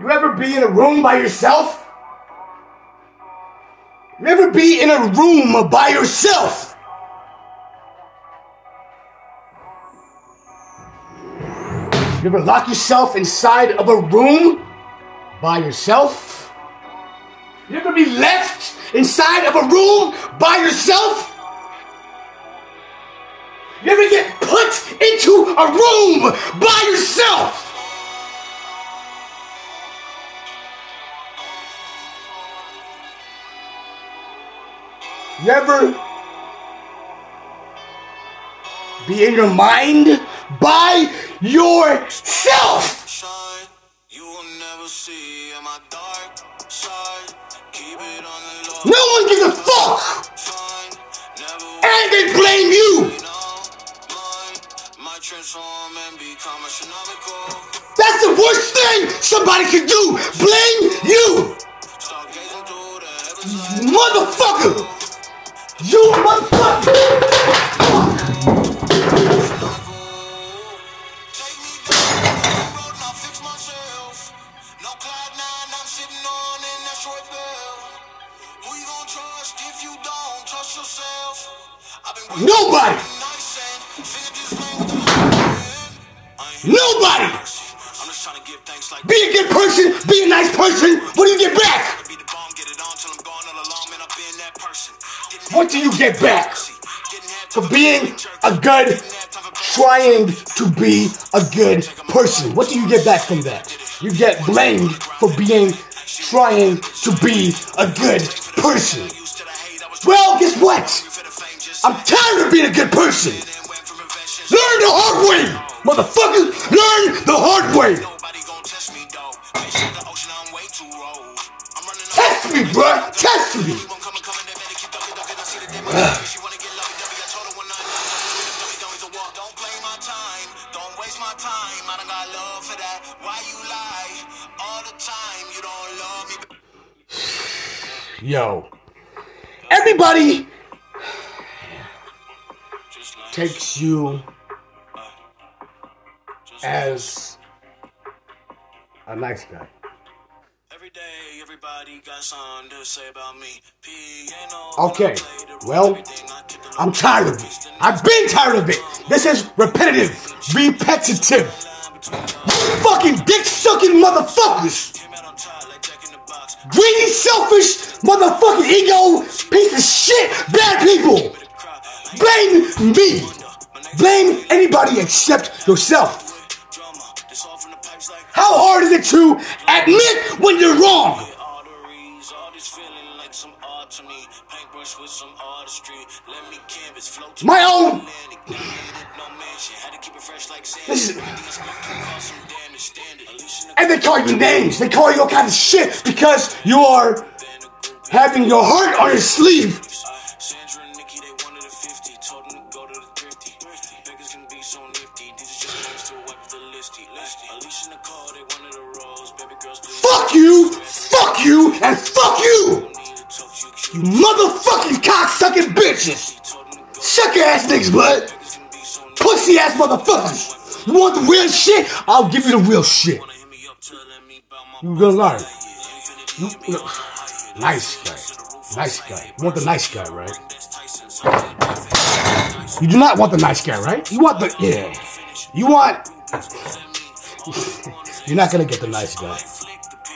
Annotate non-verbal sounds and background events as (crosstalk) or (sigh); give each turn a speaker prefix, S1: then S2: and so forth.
S1: You ever be in a room by yourself? You ever be in a room by yourself? You ever lock yourself inside of a room by yourself? You ever be left inside of a room by yourself? You ever get put into a room by yourself? You ever be in your mind by yourself?
S2: Never.
S1: No one gives a fuck! And they blame you! That's the worst thing somebody can do! Blame you! Motherfucker! You motherfucker! Nobody! Nobody! Be a good person, be a nice person, what do you get back? What do you get back for being a good, trying to be a good person? What do you get back from that? You get blamed for being trying to be a good person.
S2: used to the hate. I was
S1: Well, guess what?
S2: for the fame just
S1: I'm tired of being a good person.
S2: and went from revenge.
S1: Learn the hard way, motherfucker. Learn the hard way.
S2: Test me though. Fish in
S1: Yo, everybody takes you as a nice guy.
S2: Day, everybody got something to say about me.
S1: Okay,
S2: play the role,
S1: well,
S2: I keep the
S1: I'm tired of it. I've been tired of it. This is repetitive, repetitive. Fucking dick sucking motherfuckers.
S2: came out on top like Jack in the box.
S1: Greedy, selfish, motherfucking ego, piece of shit, bad people. Blame me. Blame anybody except yourself. How hard is it to admit when you're wrong?
S2: arteries. All this feeling like some art to me. Paintbrush with some artistry. Let me canvas float to
S1: My own.
S2: Atlantic. No mansion. Had to keep it fresh like sand.
S1: This is-
S2: Everything is good, can cause some damage. Standard. Alicia
S1: And they call you names. They call you all kinds of shit because you are
S2: Nicole in the group.
S1: having your heart on your sleeve. Fuck you, fuck you, and fuck you.
S2: you.
S1: You motherfucking cocksucking bitches. Suck your ass niggas,
S2: nifty.
S1: Pussy ass motherfuckers. You want the real shit? I'll give you the real shit. You gonna
S2: me
S1: You-
S2: up.
S1: Nice guy. Nice guy. You want the nice guy, right? You do not want the nice guy, right? You want the yeah. You want. (laughs) You're not gonna get the nice guy.